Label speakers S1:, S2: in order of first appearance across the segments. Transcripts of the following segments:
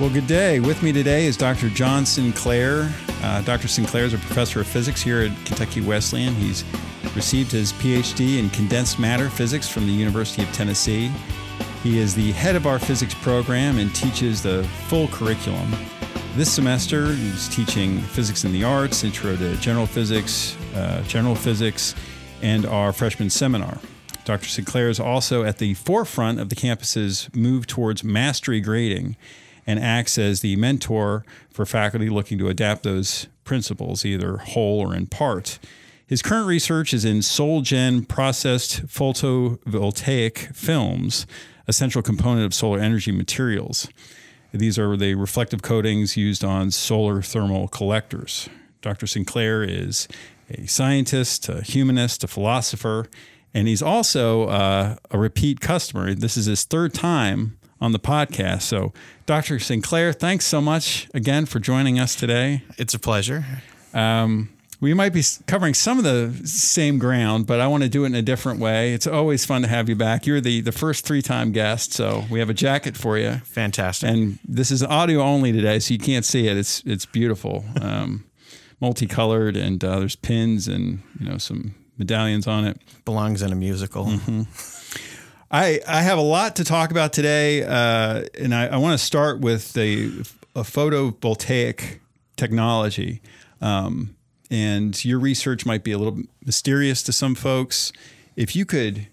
S1: Well, good day. With me today is Dr. John Sinclair. Uh, Dr. Sinclair is a professor of physics here at Kentucky Wesleyan. He's received his PhD in condensed matter physics from the University of Tennessee. He is the head of our physics program and teaches the full curriculum. This semester, he's teaching physics in the arts, intro to general physics, uh, general physics, and our freshman seminar. Dr. Sinclair is also at the forefront of the campus's move towards mastery grading and acts as the mentor for faculty looking to adapt those principles, either whole or in part. His current research is in sol-gel processed photovoltaic films, a central component of solar energy materials. These are the reflective coatings used on solar thermal collectors. Dr. Sinclair is a scientist, a humanist, a philosopher, and he's also uh, a repeat customer. This is his third time on the podcast. So, Dr. Sinclair, thanks so much again for joining us today.
S2: It's a pleasure.
S1: Um, we might be covering some of the same ground, but I want to do it in a different way. It's always fun to have you back. You're the, the first three time guest, so we have a jacket for you.
S2: Fantastic.
S1: And this is audio only today, so you can't see it. It's it's beautiful, um, multicolored, and uh, there's pins and you know some medallions on it.
S2: Belongs in a musical.
S1: Mm-hmm. I, I have a lot to talk about today, uh, and I, I want to start with the a photovoltaic technology. Um, and your research might be a little mysterious to some folks. If you could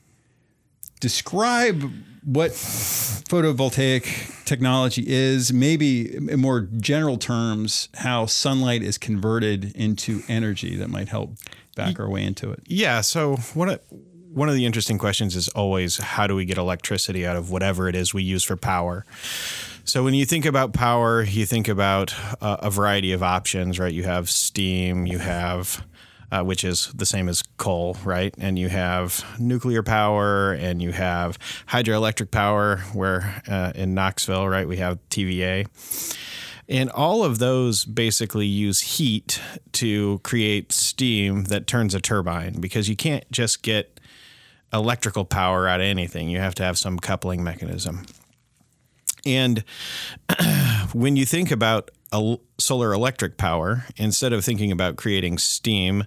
S1: describe what photovoltaic technology is, maybe in more general terms, how sunlight is converted into energy that might help back our way into it.
S2: Yeah. So what one of the interesting questions is always how do we get electricity out of whatever it is we use for power? So when you think about power, you think about uh, a variety of options, right? You have steam, you have uh, which is the same as coal, right? And you have nuclear power and you have hydroelectric power, where uh, in Knoxville, right, we have TVA. And all of those basically use heat to create steam that turns a turbine because you can't just get electrical power out of anything. You have to have some coupling mechanism. And when you think about solar electric power, instead of thinking about creating steam,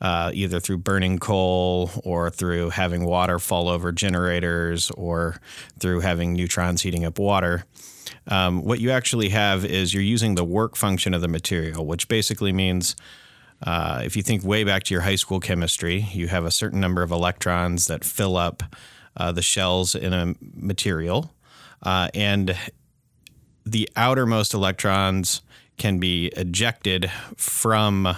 S2: uh, either through burning coal or through having water fall over generators or through having neutrons heating up water, um, what you actually have is you're using the work function of the material, which basically means uh, if you think way back to your high school chemistry, you have a certain number of electrons that fill up uh, the shells in a material, uh, and the outermost electrons can be ejected from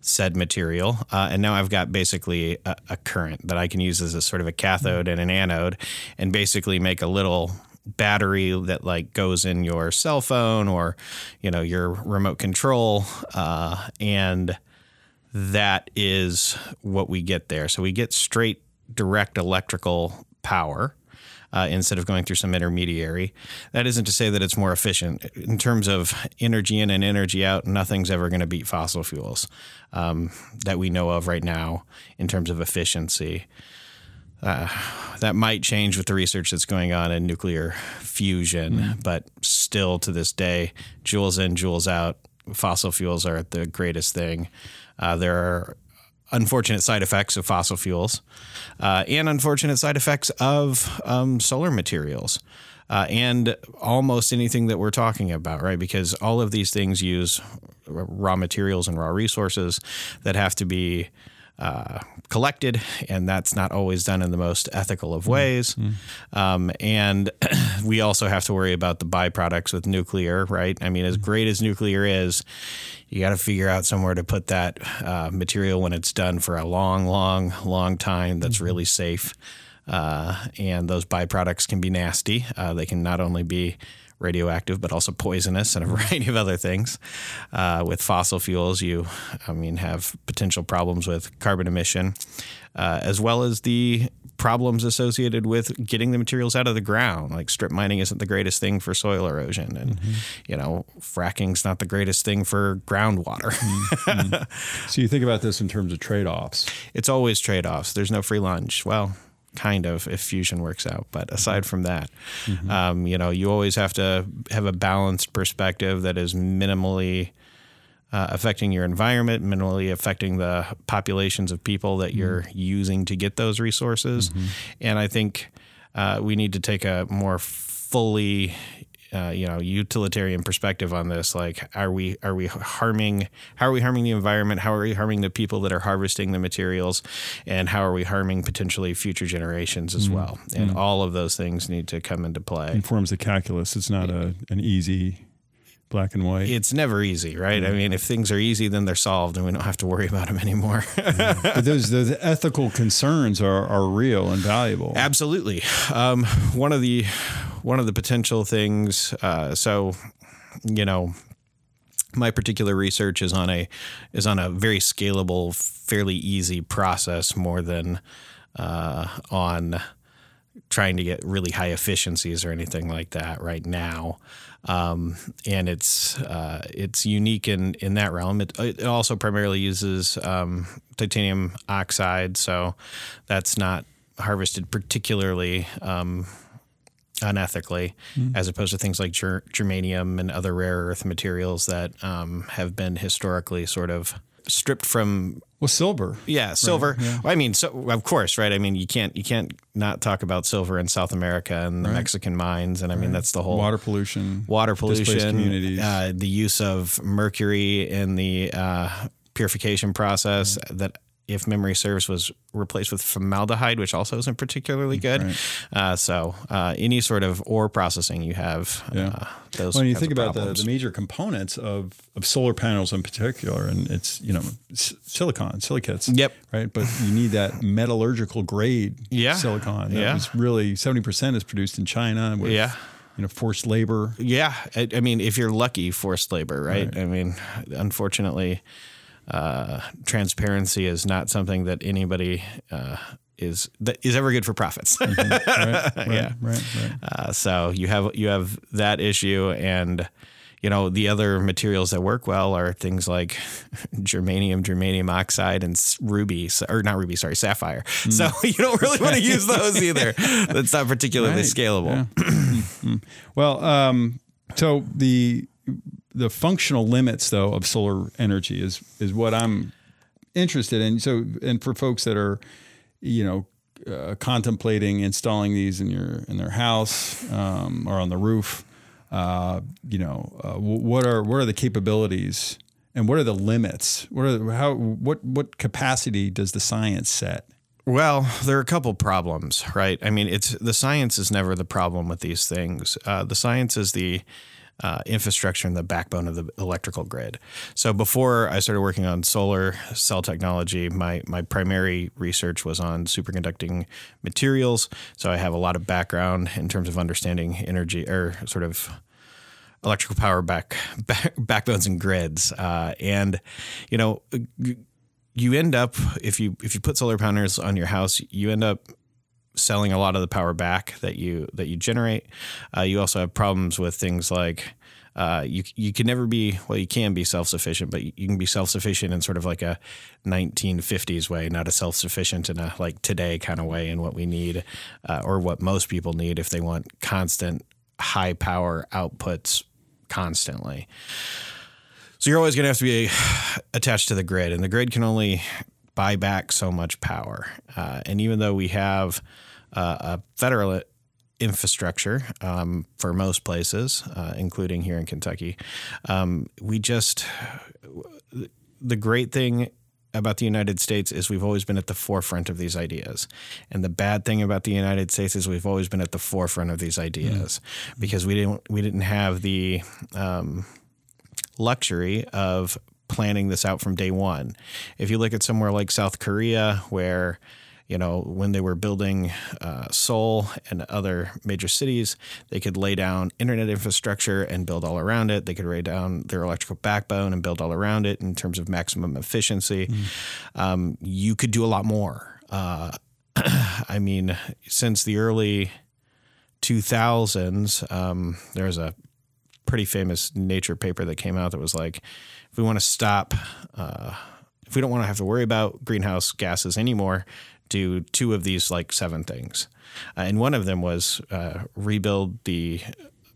S2: said material. Uh, and now I've got basically a, a, current that I can use as a sort of a cathode and an anode and basically make a little battery that like goes in your cell phone or you know your remote control uh, and that is what we get there so we get straight direct electrical power uh, instead of going through some intermediary. That isn't to say that it's more efficient. In terms of energy in and energy out, nothing's ever going to beat fossil fuels um, that we know of right now in terms of efficiency. Uh, that might change with the research that's going on in nuclear fusion, mm. but still to this day, joules in, joules out, fossil fuels are the greatest thing. Uh, there are unfortunate side effects of fossil fuels uh, and unfortunate side effects of um, solar materials. Uh, and almost anything that we're talking about, right? Because all of these things use raw materials and raw resources that have to be uh, collected, and that's not always done in the most ethical of ways. Mm-hmm. Um, and we also have to worry about the byproducts with nuclear, right? I mean, as great as nuclear is, you got to figure out somewhere to put that uh, material when it's done for a long, long, long time that's mm-hmm. really safe. Uh, and those byproducts can be nasty. Uh, they can not only be radioactive, but also poisonous and a variety of other things. Uh, with fossil fuels, you, I mean, have potential problems with carbon emission, uh, as well as the problems associated with getting the materials out of the ground. Like strip mining isn't the greatest thing for soil erosion, and mm-hmm. you know, fracking's not the greatest thing for groundwater.
S1: mm-hmm. So you think about this in terms of trade offs.
S2: It's always trade offs. There's no free lunch. Well, kind of if fusion works out. But aside from that, mm-hmm. um, you know, you always have to have a balanced perspective that is minimally uh, affecting your environment, minimally affecting the populations of people that you're mm-hmm. using to get those resources. Mm-hmm. And I think uh, we need to take a more fully uh, you know utilitarian perspective on this like are we are we harming how are we harming the environment how are we harming the people that are harvesting the materials and how are we harming potentially future generations as mm-hmm. well and mm-hmm. all of those things need to come into play
S1: informs the calculus it's not a an easy black and white.
S2: It's never easy, right? I mean, if things are easy, then they're solved, and we don't have to worry about them anymore.
S1: But those the ethical concerns are are real and valuable.
S2: Absolutely. Um, one of the one of the potential things. Uh, so, you know, my particular research is on a is on a very scalable, fairly easy process more than uh, on trying to get really high efficiencies or anything like that right now. Um, and it's uh, it's unique in in that realm. It, it also primarily uses um, titanium oxide, so that's not harvested particularly um, unethically, mm. as opposed to things like ger- germanium and other rare earth materials that um, have been historically sort of stripped from
S1: well silver
S2: yeah silver right, yeah. Well, i mean so of course right i mean you can't you can't not talk about silver in south america and the right. mexican mines and i mean that's the whole
S1: water pollution
S2: water pollution communities uh, the use of mercury in the uh, purification process right. that if memory serves, was replaced with formaldehyde, which also isn't particularly good. Right. Uh, so uh, any sort of ore processing you have, yeah. uh, those.
S1: When you think about the, the major components of, of solar panels in particular, and it's you know silicon, silicates.
S2: Yep.
S1: Right, but you need that metallurgical grade
S2: yeah.
S1: silicon.
S2: That yeah.
S1: really seventy percent is produced in China. With,
S2: yeah
S1: you know forced labor.
S2: Yeah, I, I, mean, if you're lucky, forced labor, right? right. I mean, unfortunately, uh, transparency is not something that anybody uh, is that is ever good for profits. mm-hmm. right, right, yeah, right, right. Uh, so you have you have that issue, and you know the other materials that work well are things like germanium, germanium oxide, and ruby, or not ruby, sorry, sapphire. Mm. So you don't really want to use those either. That's not particularly scalable.
S1: Yeah. mm-hmm. Well, um, so the the functional limits though of solar energy is is what I'm interested in. So and for folks that are, you know, uh, contemplating installing these in your in their house um, or on the roof, uh, you know, uh, what are what are the capabilities and what are the limits? What are how what what capacity does the science set?
S2: Well, there are a couple problems, right? I mean, it's the science is never the problem with these things. Uh, the science is the uh, infrastructure and the backbone of the electrical grid. So before I started working on solar cell technology, my my primary research was on superconducting materials. So I have a lot of background in terms of understanding energy or sort of electrical power back, back backbones and grids. Uh, and you know, you end up if you if you put solar panels on your house, you end up selling a lot of the power back that you that you generate. Uh, you also have problems with things like uh, you you can never be well you can be self sufficient, but you can be self sufficient in sort of like a 1950s way, not a self sufficient in a like today kind of way in what we need uh, or what most people need if they want constant high power outputs constantly. So you're always going to have to be attached to the grid, and the grid can only buy back so much power. Uh, and even though we have a federal infrastructure um, for most places, uh, including here in Kentucky. Um, we just, the great thing about the United States is we've always been at the forefront of these ideas. And the bad thing about the United States is we've always been at the forefront of these ideas mm. because we didn't we didn't have the um, luxury of planning this out from day one. If you look at somewhere like South Korea where you know, when they were building uh, Seoul and other major cities, they could lay down internet infrastructure and build all around it. They could lay down their electrical backbone and build all around it in terms of maximum efficiency. Mm. Um, you could do a lot more. Uh, I mean, since the early 2000s, um, there was a pretty famous Nature paper that came out that was like, if we want to stop, uh, if we don't want to have to worry about greenhouse gases anymore, do two of these like seven things. Uh, and one of them was uh, rebuild the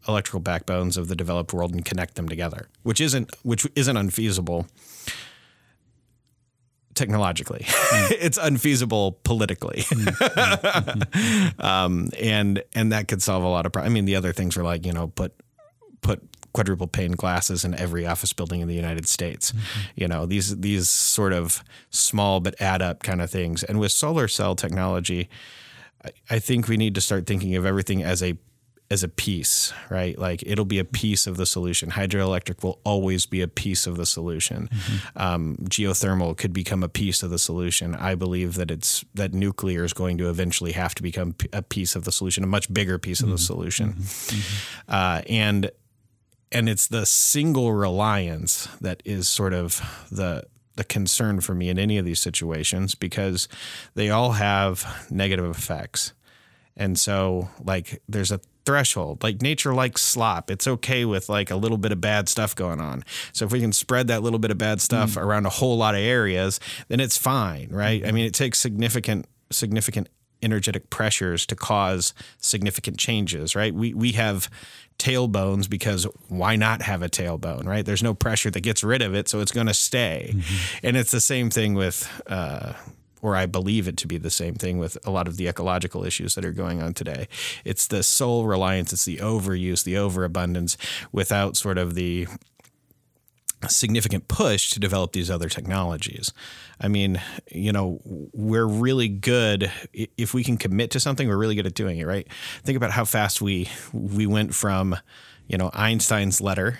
S2: electrical backbones of the developed world and connect them together, which isn't which isn't unfeasible technologically. Mm. it's unfeasible politically, mm. um, and and that could solve a lot of. problems. I mean, the other things were like you know put put quadruple pane glasses in every office building in the United States. Mm-hmm. You know these these sort of small but add up kind of things. And with solar cell technology, I, I think we need to start thinking of everything as a as a piece, right? Like it'll be a piece of the solution. Hydroelectric will always be a piece of the solution. Mm-hmm. Um, geothermal could become a piece of the solution. I believe that it's that nuclear is going to eventually have to become a piece of the solution, a much bigger piece mm-hmm. of the mm-hmm. solution. Mm-hmm. mm-hmm. Uh, and and it's the single reliance that is sort of the the concern for me in any of these situations because they all have negative effects. And so, like, there's a threshold. Like nature likes slop. It's okay with like a little bit of bad stuff going on. So if we can spread that little bit of bad stuff mm. around a whole lot of areas, then it's fine, right? I mean, it takes significant significant energetic pressures to cause significant changes, right? We we have tailbones because why not have a tailbone, right? There's no pressure that gets rid of it, so it's going to stay. Mm-hmm. And it's the same thing with uh, or I believe it to be the same thing with a lot of the ecological issues that are going on today. It's the sole reliance, it's the overuse, the overabundance without sort of the significant push to develop these other technologies. I mean, you know, we're really good if we can commit to something, we're really good at doing it, right? Think about how fast we we went from, you know, Einstein's letter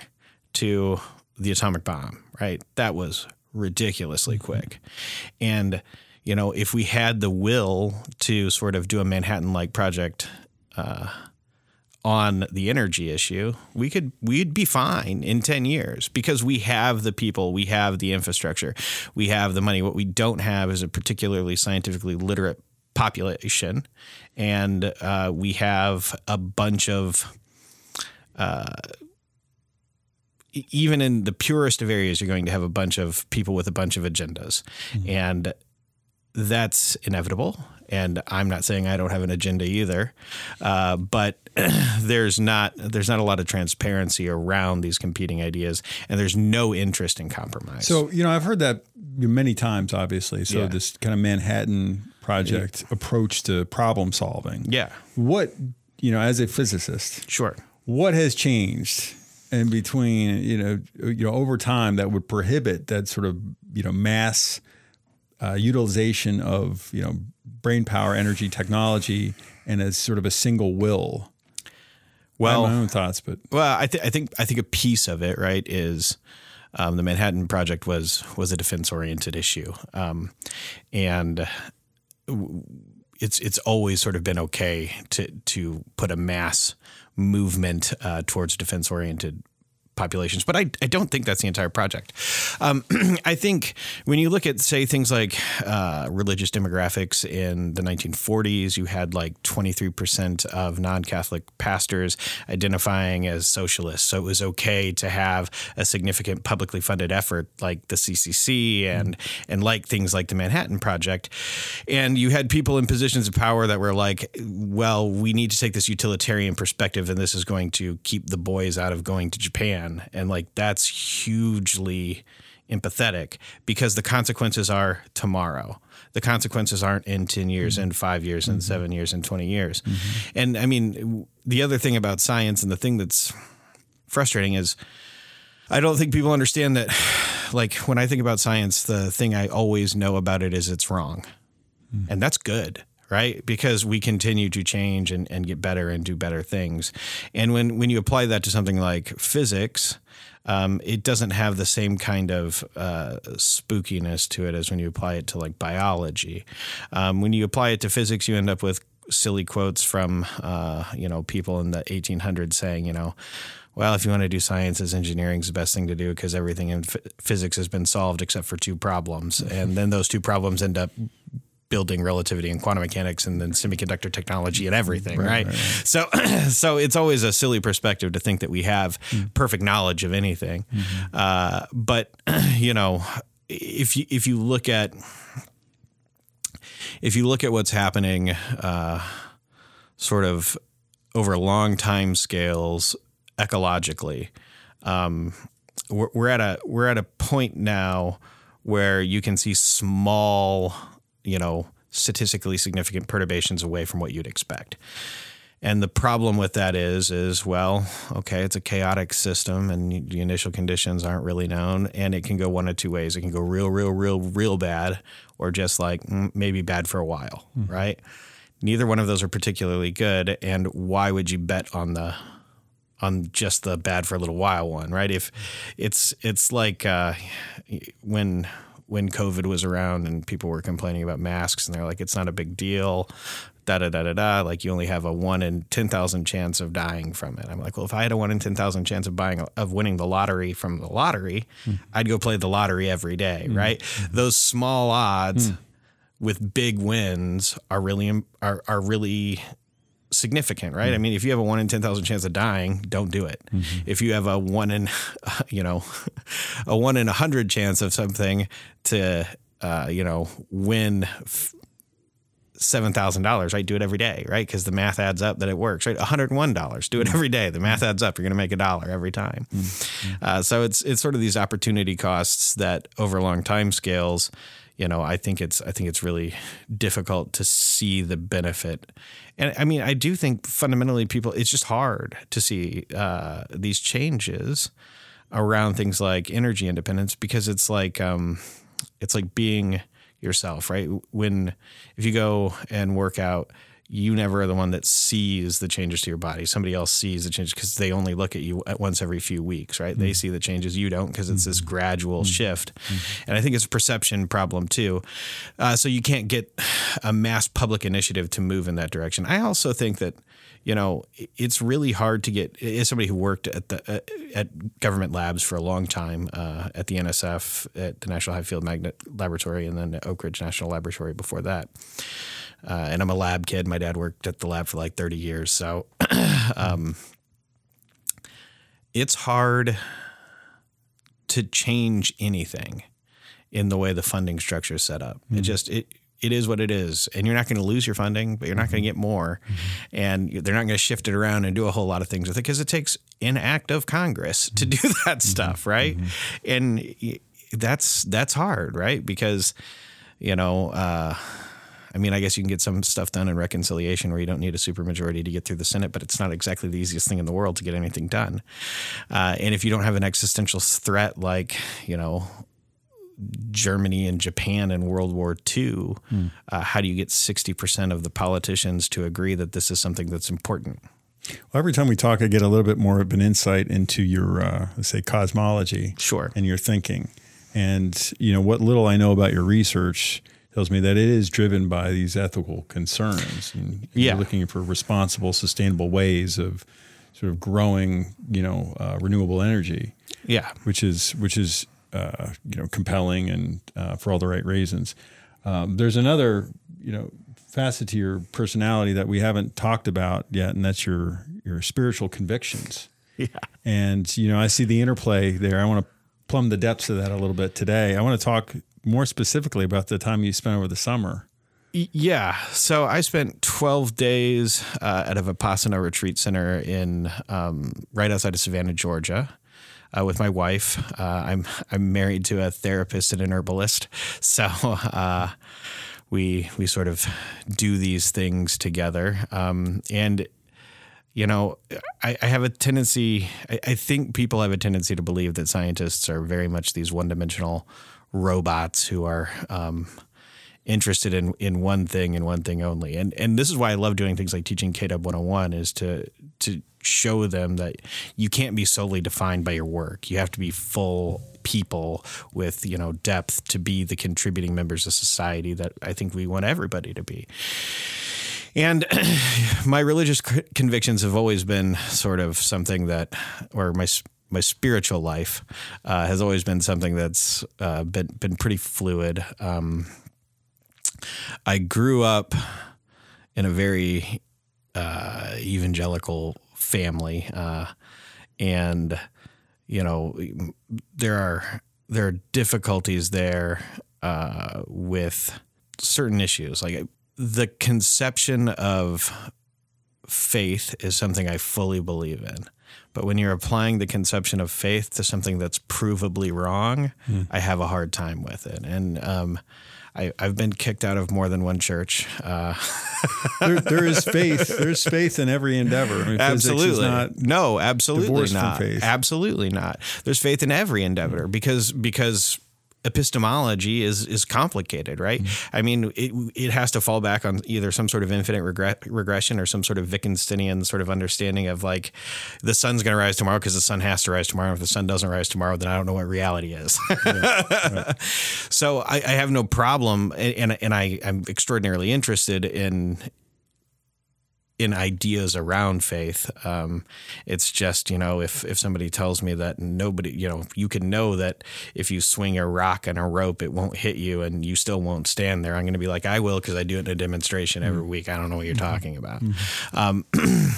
S2: to the atomic bomb, right? That was ridiculously quick. And you know, if we had the will to sort of do a Manhattan like project uh, on the energy issue, we could we'd be fine in 10 years because we have the people, we have the infrastructure, we have the money. What we don't have is a particularly scientifically literate population, and uh, we have a bunch of. Uh, even in the purest of areas, you're going to have a bunch of people with a bunch of agendas. Mm-hmm. And that's inevitable. And I'm not saying I don't have an agenda either, uh, but there's not there's not a lot of transparency around these competing ideas, and there's no interest in compromise.
S1: So you know, I've heard that many times, obviously. So yeah. this kind of Manhattan project yeah. approach to problem solving.
S2: Yeah.
S1: What you know, as a physicist,
S2: sure.
S1: What has changed in between you know you know over time that would prohibit that sort of you know mass uh, utilization of you know brain power, energy, technology, and as sort of a single will.
S2: Well,
S1: my own thoughts, but
S2: well, I, th- I think I think a piece of it, right, is um, the Manhattan Project was was a defense oriented issue, um, and it's it's always sort of been okay to to put a mass movement uh, towards defense oriented populations. But I, I don't think that's the entire project. Um, I think when you look at, say, things like uh, religious demographics in the 1940s, you had like 23% of non Catholic pastors identifying as socialists. So it was okay to have a significant publicly funded effort like the CCC and, mm-hmm. and like things like the Manhattan Project. And you had people in positions of power that were like, well, we need to take this utilitarian perspective and this is going to keep the boys out of going to Japan and like that's hugely empathetic because the consequences are tomorrow. The consequences aren't in 10 years mm-hmm. and 5 years and mm-hmm. 7 years and 20 years. Mm-hmm. And I mean the other thing about science and the thing that's frustrating is I don't think people understand that like when I think about science the thing I always know about it is it's wrong. Mm. And that's good right? Because we continue to change and, and get better and do better things. And when, when you apply that to something like physics, um, it doesn't have the same kind of uh, spookiness to it as when you apply it to like biology. Um, when you apply it to physics, you end up with silly quotes from uh, you know people in the 1800s saying you know well, if you want to do sciences, engineering is the best thing to do because everything in f- physics has been solved except for two problems. And then those two problems end up building relativity and quantum mechanics and then semiconductor technology and everything, right? right? right. So, so it's always a silly perspective to think that we have mm-hmm. perfect knowledge of anything. Mm-hmm. Uh, but you know, if you if you look at if you look at what's happening, uh, sort of over long time scales ecologically, um, we're, we're at a we're at a point now where you can see small, you know, statistically significant perturbations away from what you'd expect. And the problem with that is, is well, okay, it's a chaotic system, and the initial conditions aren't really known, and it can go one of two ways. It can go real, real, real, real bad, or just like mm, maybe bad for a while, mm-hmm. right? Neither one of those are particularly good, and why would you bet on the on just the bad for a little while one, right? If it's it's like uh, when when COVID was around and people were complaining about masks and they're like, it's not a big deal, da da da da da. Like you only have a one in ten thousand chance of dying from it. I'm like, well, if I had a one in ten thousand chance of buying of winning the lottery from the lottery, mm. I'd go play the lottery every day, mm. right? Those small odds. Mm. With big wins are really are, are really significant, right? Mm-hmm. I mean, if you have a one in 10,000 chance of dying, don't do it. Mm-hmm. If you have a one in, you know, a one in a hundred chance of something to, uh, you know, win seven thousand dollars, right? Do it every day, right? Because the math adds up that it works, right? One hundred one dollars, do it mm-hmm. every day. The math adds up. You're going to make a dollar every time. Mm-hmm. Uh, so it's it's sort of these opportunity costs that over long time scales you know, I think it's I think it's really difficult to see the benefit. And I mean, I do think fundamentally people it's just hard to see uh, these changes around things like energy independence because it's like um, it's like being yourself, right? When if you go and work out you never are the one that sees the changes to your body. Somebody else sees the changes because they only look at you at once every few weeks, right? Mm-hmm. They see the changes, you don't because it's this mm-hmm. gradual mm-hmm. shift. Mm-hmm. And I think it's a perception problem too. Uh, so you can't get a mass public initiative to move in that direction. I also think that you know, it's really hard to get. As somebody who worked at the uh, at government labs for a long time, uh, at the NSF, at the National High Field Magnet Laboratory, and then Oak Ridge National Laboratory before that, uh, and I'm a lab kid. My dad worked at the lab for like 30 years. So um, it's hard to change anything in the way the funding structure is set up. Mm-hmm. It just, it, it is what it is. And you're not going to lose your funding, but you're not going to mm-hmm. get more. Mm-hmm. And they're not going to shift it around and do a whole lot of things with it because it takes an act of Congress to mm-hmm. do that mm-hmm. stuff, right? And that's that's hard, right? Because you know, uh, I mean, I guess you can get some stuff done in reconciliation where you don't need a supermajority to get through the Senate, but it's not exactly the easiest thing in the world to get anything done. Uh, and if you don't have an existential threat like, you know, Germany and Japan in World War II, hmm. uh, how do you get 60% of the politicians to agree that this is something that's important?
S1: Well, every time we talk, I get a little bit more of an insight into your, uh, let's say, cosmology,
S2: sure,
S1: and your thinking, and you know what little I know about your research tells me that it is driven by these ethical concerns and
S2: yeah.
S1: looking for responsible, sustainable ways of sort of growing, you know, uh, renewable energy.
S2: Yeah,
S1: which is which is uh, you know compelling and uh, for all the right reasons. Um, there's another you know facet to your personality that we haven't talked about yet, and that's your your spiritual convictions.
S2: Yeah,
S1: and you know I see the interplay there. I want to plumb the depths of that a little bit today. I want to talk more specifically about the time you spent over the summer.
S2: Yeah. So I spent 12 days uh, at a Vipassana retreat center in um, right outside of Savannah, Georgia. Uh, with my wife, uh, I'm I'm married to a therapist and an herbalist, so uh, we we sort of do these things together. Um, and you know, I, I, have a tendency. I, I think people have a tendency to believe that scientists are very much these one dimensional robots who are um, interested in in one thing and one thing only. And and this is why I love doing things like teaching KW 101 is to to show them that you can't be solely defined by your work. You have to be full people with, you know, depth to be the contributing members of society that I think we want everybody to be. And my religious convictions have always been sort of something that, or my my spiritual life uh, has always been something that's uh, been been pretty fluid. Um, I grew up in a very uh, evangelical family, uh, and you know there are there are difficulties there uh, with certain issues. Like the conception of faith is something I fully believe in. But when you're applying the conception of faith to something that's provably wrong, hmm. I have a hard time with it. And um, I, have been kicked out of more than one church. Uh,
S1: there, there is faith. There's faith in every endeavor.
S2: I mean, absolutely. no, absolutely not. Absolutely not. There's faith in every endeavor because because epistemology is is complicated, right? Mm-hmm. I mean, it it has to fall back on either some sort of infinite regret, regression or some sort of Wittgensteinian sort of understanding of like the sun's going to rise tomorrow because the sun has to rise tomorrow. If the sun doesn't rise tomorrow, then I don't know what reality is. yeah, right. So I, I, have no problem, and and I I'm extraordinarily interested in in ideas around faith. Um, it's just, you know, if, if somebody tells me that nobody, you know, you can know that if you swing a rock and a rope, it won't hit you and you still won't stand there. I'm going to be like, I will because I do it in a demonstration every mm-hmm. week. I don't know what you're mm-hmm. talking about. Mm-hmm. Um,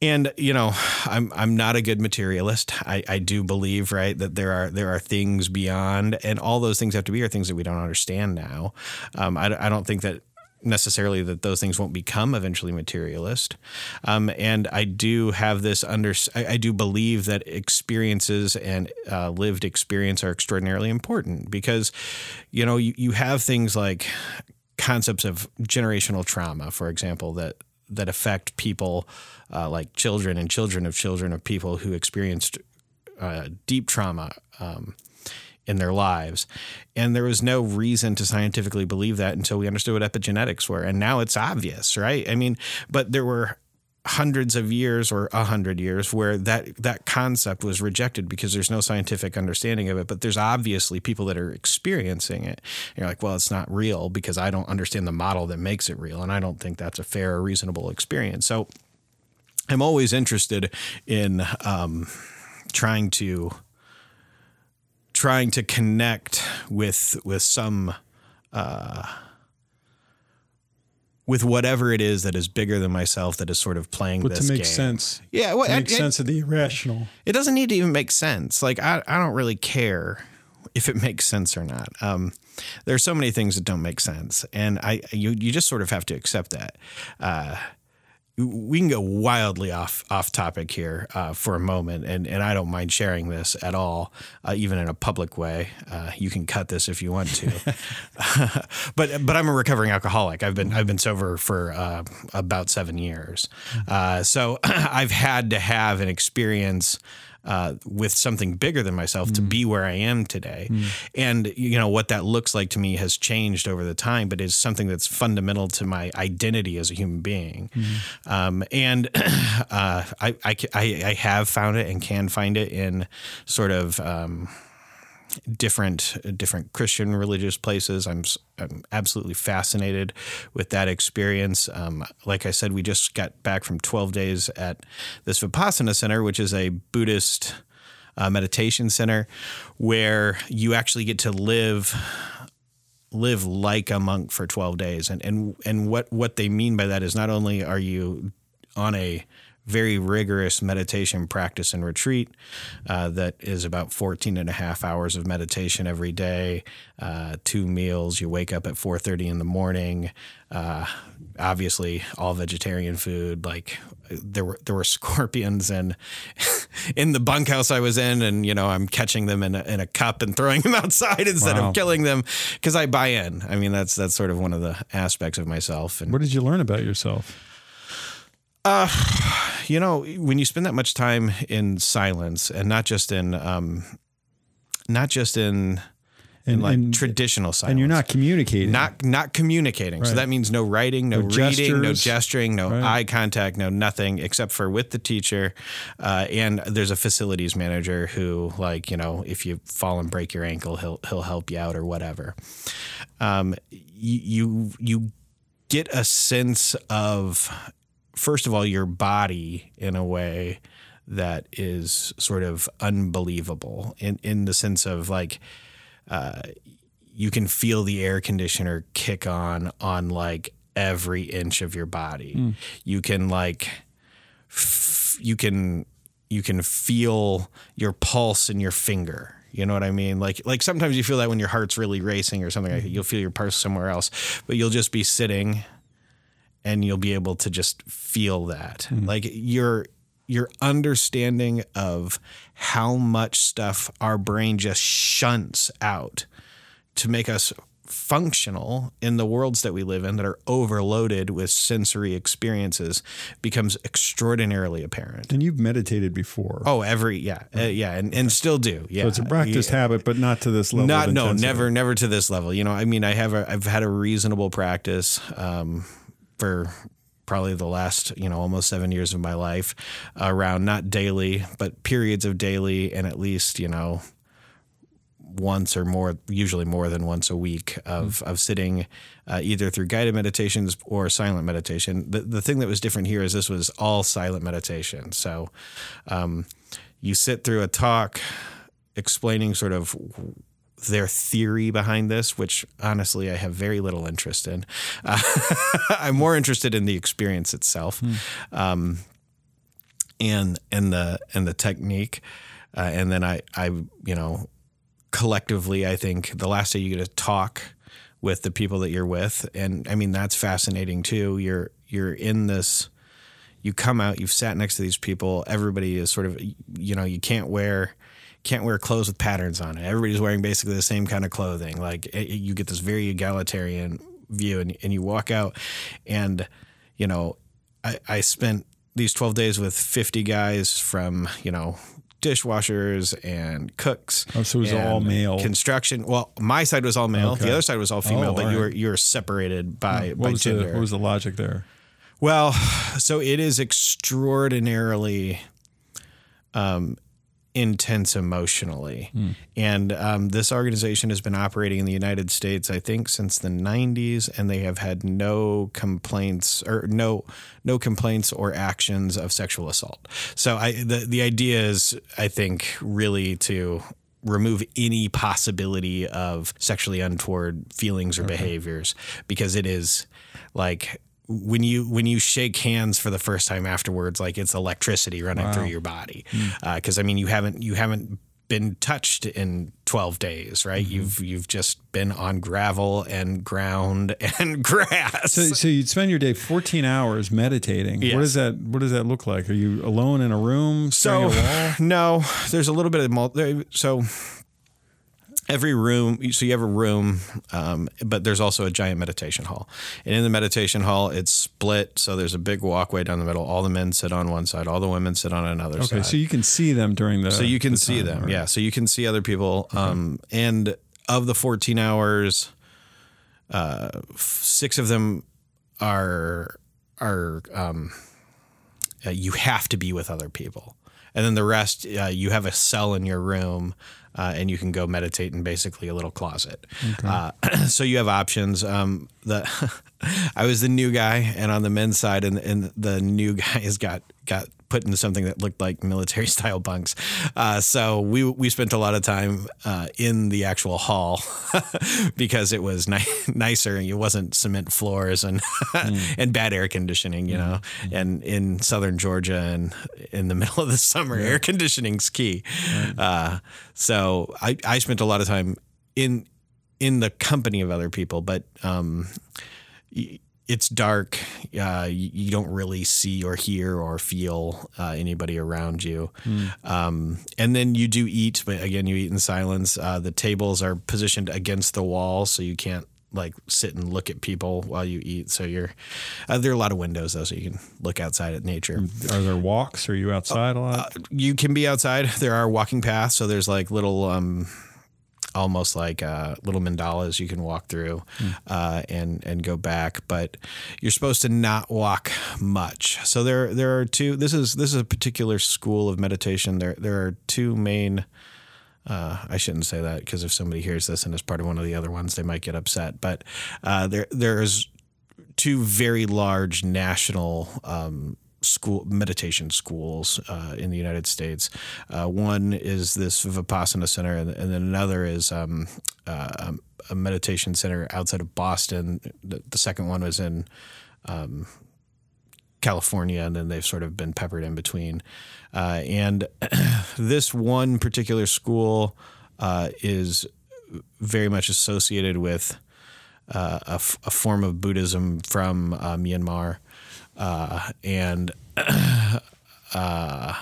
S2: and you know i'm i'm not a good materialist i i do believe right that there are there are things beyond and all those things have to be are things that we don't understand now um, I, I don't think that necessarily that those things won't become eventually materialist. Um, and I do have this under, I, I do believe that experiences and uh, lived experience are extraordinarily important because, you know, you, you have things like concepts of generational trauma, for example, that, that affect people uh, like children and children of children of people who experienced uh, deep trauma. Um, in their lives. And there was no reason to scientifically believe that until we understood what epigenetics were. And now it's obvious, right? I mean, but there were hundreds of years or a hundred years where that that concept was rejected because there's no scientific understanding of it but there's obviously people that are experiencing it and you're like well it's not real because i don't understand the model that makes it real and i don't think that's a fair or reasonable experience so i'm always interested in um, trying to trying to connect with with some uh, with whatever it is that is bigger than myself that is sort of playing
S1: but
S2: this
S1: to make
S2: game.
S1: sense.
S2: Yeah
S1: well, to make sense of the irrational.
S2: It doesn't need to even make sense. Like i, I don't really care if it makes sense or not. Um, there are so many things that don't make sense and i you, you just sort of have to accept that. Uh, we can go wildly off off topic here uh, for a moment, and and I don't mind sharing this at all, uh, even in a public way. Uh, you can cut this if you want to, but but I'm a recovering alcoholic. I've been I've been sober for uh, about seven years, uh, so I've had to have an experience uh, with something bigger than myself mm. to be where I am today. Mm. And you know what that looks like to me has changed over the time, but is something that's fundamental to my identity as a human being. Mm. Um, and uh, I, I, I have found it and can find it in sort of. Um, different different Christian religious places. I'm, I'm absolutely fascinated with that experience. Um, like I said, we just got back from 12 days at this Vipassana Center, which is a Buddhist uh, meditation center where you actually get to live live like a monk for 12 days and and and what what they mean by that is not only are you on a very rigorous meditation practice and retreat uh, that is about 14 and a half hours of meditation every day, uh, two meals. You wake up at 4.30 in the morning. Uh, obviously, all vegetarian food. Like there were there were scorpions and in the bunkhouse I was in, and you know I'm catching them in a, in a cup and throwing them outside instead wow. of killing them because I buy in. I mean that's that's sort of one of the aspects of myself.
S1: And what did you learn about yourself?
S2: Uh, you know, when you spend that much time in silence and not just in, um, not just in, in and, like and, traditional silence,
S1: and you're not communicating,
S2: not not communicating. Right. So that means no writing, no, no reading, gestures. no gesturing, no right. eye contact, no nothing except for with the teacher. Uh, and there's a facilities manager who, like, you know, if you fall and break your ankle, he'll he'll help you out or whatever. Um, you you you get a sense of first of all, your body in a way that is sort of unbelievable in, in the sense of like, uh, you can feel the air conditioner kick on on like every inch of your body. Mm. You can like, f- you can you can feel your pulse in your finger. You know what I mean? Like like sometimes you feel that when your heart's really racing or something. Like you'll feel your pulse somewhere else, but you'll just be sitting, and you'll be able to just feel that. Like your your understanding of how much stuff our brain just shunts out to make us functional in the worlds that we live in that are overloaded with sensory experiences becomes extraordinarily apparent.
S1: And you've meditated before.
S2: Oh, every yeah, uh, yeah, and, and still do. Yeah,
S1: so it's a practiced
S2: Yeah.
S1: habit, but not to this level.
S2: Not no, never, never to this level. You know, I mean, I have a, I've had a reasonable practice um, for probably the last you know almost seven years of my life around not daily but periods of daily and at least you know once or more, usually more than once a week of of sitting uh, either through guided meditations or silent meditation. The the thing that was different here is this was all silent meditation. So um, you sit through a talk explaining sort of their theory behind this, which honestly I have very little interest in. Uh, I'm more interested in the experience itself, um, and and the and the technique, uh, and then I I you know collectively I think the last day you get to talk with the people that you're with, and I mean that's fascinating too. You're you're in this. You come out. You've sat next to these people. Everybody is sort of, you know, you can't wear can't wear clothes with patterns on it. Everybody's wearing basically the same kind of clothing. Like it, you get this very egalitarian view, and, and you walk out, and you know, I, I spent these twelve days with fifty guys from you know dishwashers and cooks.
S1: Oh, so it was all male.
S2: construction. Well, my side was all male.
S1: Okay.
S2: The other side was all female,
S1: Oh,
S2: but
S1: all
S2: you were you were separated by
S1: What
S2: by
S1: was, the,
S2: gender.
S1: what was the logic there?
S2: Well, so it is extraordinarily um, intense emotionally. And um, this organization has been operating in the United States, I think, since the 90s, and they have had no complaints or no no complaints or actions of sexual assault. So I the the idea is, I think, really to remove any possibility of sexually untoward feelings or behaviors because it is like when you when you shake hands for the first time afterwards like it's electricity running through your body. Hmm. Uh, because i mean you haven't you haven't been touched in 12 days right? Mm-hmm. You've you've just been on gravel and ground and grass.
S1: So, so you'd spend your day 14 hours meditating.
S2: Yes.
S1: What does that What does that look like? Are you alone in a room,
S2: So
S1: a
S2: no, there's a little bit of mul- so every room. So you have a room, um, but there's also a giant meditation hall, and in the meditation hall, it's split. So there's a big walkway down the middle. All the men sit on one side, all the women sit on another side.
S1: Okay,
S2: side.
S1: so you can see them during the.
S2: So you can
S1: the
S2: see them,
S1: right.
S2: yeah. So you can see other people. Um, and of the 14 hours, uh, f- six of them are are um, uh, you have to be with other people, and then the rest uh, you have a cell in your room. Uh, and you can go meditate in basically a little closet. Uh, so you have options. Um, the I was the new guy, and on the men's side, and, and the new guys got got put into something that looked like military style bunks. Uh, so we we spent a lot of time uh, in the actual hall because it was ni- nicer and it wasn't cement floors and and bad air conditioning, you know. And in southern Georgia and in the middle of the summer, air conditioning's key. Uh, so I I spent a lot of time in in the company of other people, but um, y- it's dark. Uh, you, you don't really see or hear or feel uh, anybody around you. Um, and then you do eat, but again, you eat in silence. Uh, the tables are positioned against the wall, so you can't like sit and look at people while you eat. So you're uh, there are a lot of windows though, so you can look outside at nature
S1: Are there walks? Are you outside a lot?
S2: you can be outside. There are walking paths, so there's like little, um, almost like uh, little mandalas you can walk through uh, and and go back. But you're supposed to not walk much. So there there are two. This is this is a particular school of meditation. There there are two main. Uh, I shouldn't say that because if somebody hears this and is part of one of the other ones, they might get upset. But uh, there there's two very large national um, school meditation schools uh, in the United States. Uh, one is this Vipassana Center, and, and then another is um, uh, a meditation center outside of Boston. The, the second one was in um, California, and then they've sort of been peppered in between. Uh, and this one particular school uh, is very much associated with uh, a, f- a form of Buddhism from Myanmar, uh, and uh,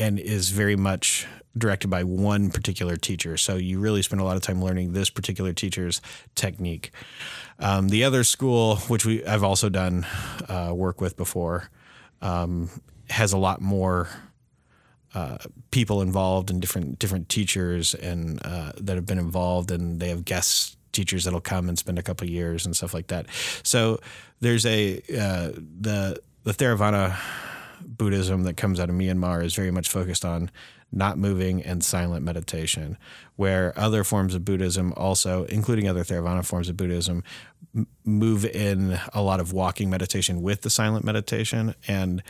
S2: and is very much directed by one particular teacher. So you really spend a lot of time learning this particular teacher's technique. Um, the other school, which we I've also done uh, work with before, um, has a lot more uh, people involved and different different teachers and uh, that have been involved, and they have guest teachers that'll come and spend a couple years and stuff like that. So there's a uh, the the Theravada Buddhism that comes out of Myanmar is very much focused on not moving and silent meditation, where other forms of Buddhism also, including other Theravada forms of Buddhism, move in a lot of walking meditation with the silent meditation. And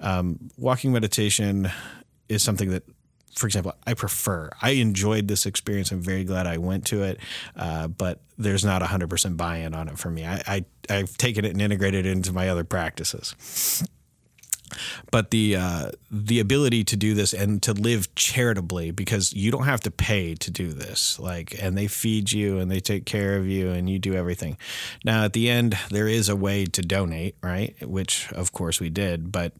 S2: um, walking meditation is something that for example, I prefer. I enjoyed this experience. I'm very glad I went to it, uh, but there's not 100% buy-in on it for me. I, I I've taken it and integrated it into my other practices but the uh, the ability to do this and to live charitably because you don't have to pay to do this. Like and they feed you and they take care of you and you do everything. Now at the end there is a way to donate right? Which of course we did. But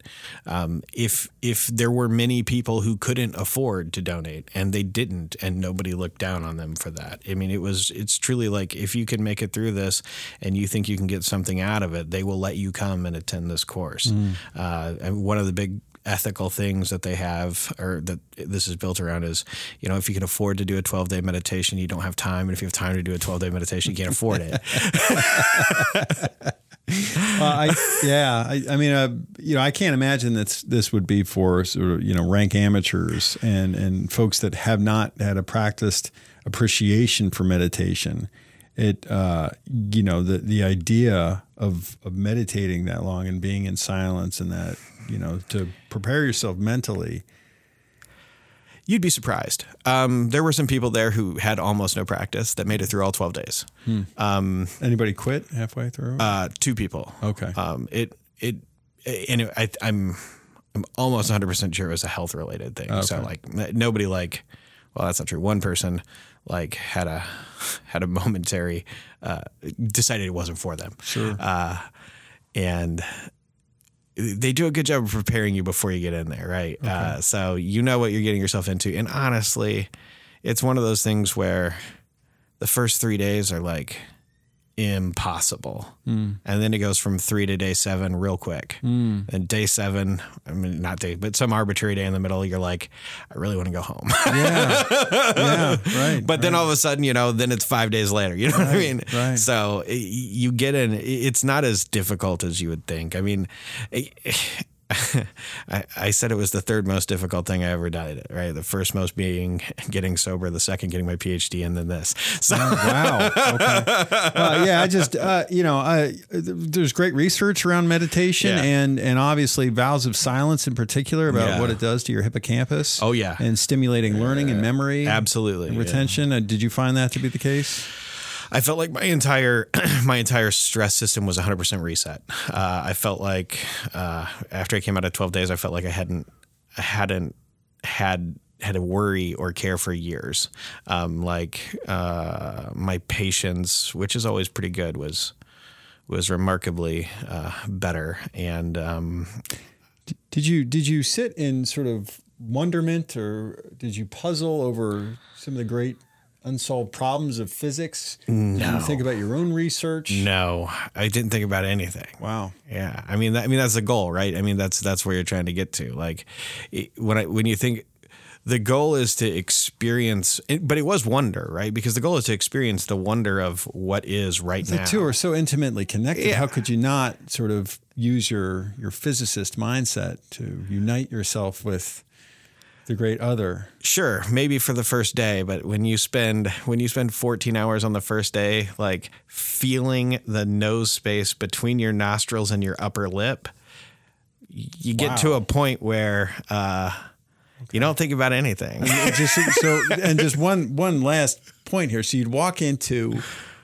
S2: um, if if there were many people who couldn't afford to donate and they didn't and nobody looked down on them for that i mean it was it's truly like if you can make it through this and you think you can get something out of it they will let you come and attend this course. Mm. uh, and one of the big ethical things that they have or that this is built around is you know if you can afford to do a 12 day meditation you don't have time and if you have time to do a 12 day meditation you can't afford it
S1: well, I, yeah, I, I mean, uh, you know, I can't imagine that this would be for sort of you know rank amateurs and and folks that have not had a practiced appreciation for meditation. It, uh, you know, the the idea of of meditating that long and being in silence and that you know, to prepare yourself mentally.
S2: You'd be surprised. Um, there were some people there who had almost no practice that made it through all 12 days.
S1: Hmm. Um, Anybody quit halfway through?
S2: Uh, two people.
S1: Okay.
S2: Um, it, it, anyway, I, I'm, I'm almost 100% sure it was a health related thing. Okay. So like nobody like, well, that's not true. One person like had a, had a momentary, uh, decided it wasn't for them.
S1: Sure. Uh,
S2: and they do a good job of preparing you before you get in there, right? Okay. Uh, so you know what you're getting yourself into. And honestly, it's one of those things where the first three days are like impossible. Mm. And then it goes from three to day seven real quick. Mm. And day seven, I mean, not day, but some arbitrary day in the middle, you're like, I really want to go home.
S1: Yeah. yeah. Right.
S2: But
S1: right.
S2: then all of a sudden, you know, then it's five days later. You know right, what I mean?
S1: Right.
S2: So you get in, it's not as difficult as you would think. I mean, I, I said it was the third most difficult thing I ever did. Right, the first most being getting sober, the second getting my PhD, and then this.
S1: So wow, okay. Uh, yeah, I just uh, you know, I, there's great research around meditation yeah. and and obviously vows of silence in particular about yeah. what it does to your hippocampus.
S2: Oh yeah,
S1: and stimulating learning and memory,
S2: absolutely,
S1: and retention. Yeah. Uh, did you find that to be the case?
S2: I felt like my entire my entire stress system was 100% reset. Uh, I felt like uh, after I came out of 12 days, I felt like I hadn't hadn't had had to worry or care for years. Um, like uh, my patience, which is always pretty good, was was remarkably uh, better. And um,
S1: did you did you sit in sort of wonderment, or did you puzzle over some of the great unsolved problems of physics?
S2: No.
S1: Think about your own research?
S2: No, I didn't think about anything.
S1: Wow.
S2: Yeah, I mean, that, I mean that's the goal, right? I mean, that's that's where you're trying to get to. Like, when I when you think the goal is to experience, but it was wonder, right? Because the goal is to experience the wonder of what is right
S1: the
S2: now.
S1: The two are so intimately connected. Yeah. How could you not sort of use your your physicist mindset to unite yourself with the great other.
S2: Sure, maybe for the first day, but when you spend when you spend 14 hours on the first day like feeling the nose space between your nostrils and your upper lip, you get wow. to a point where uh, okay. you don't think about anything.
S1: And just so and just one one last point here. So you'd walk into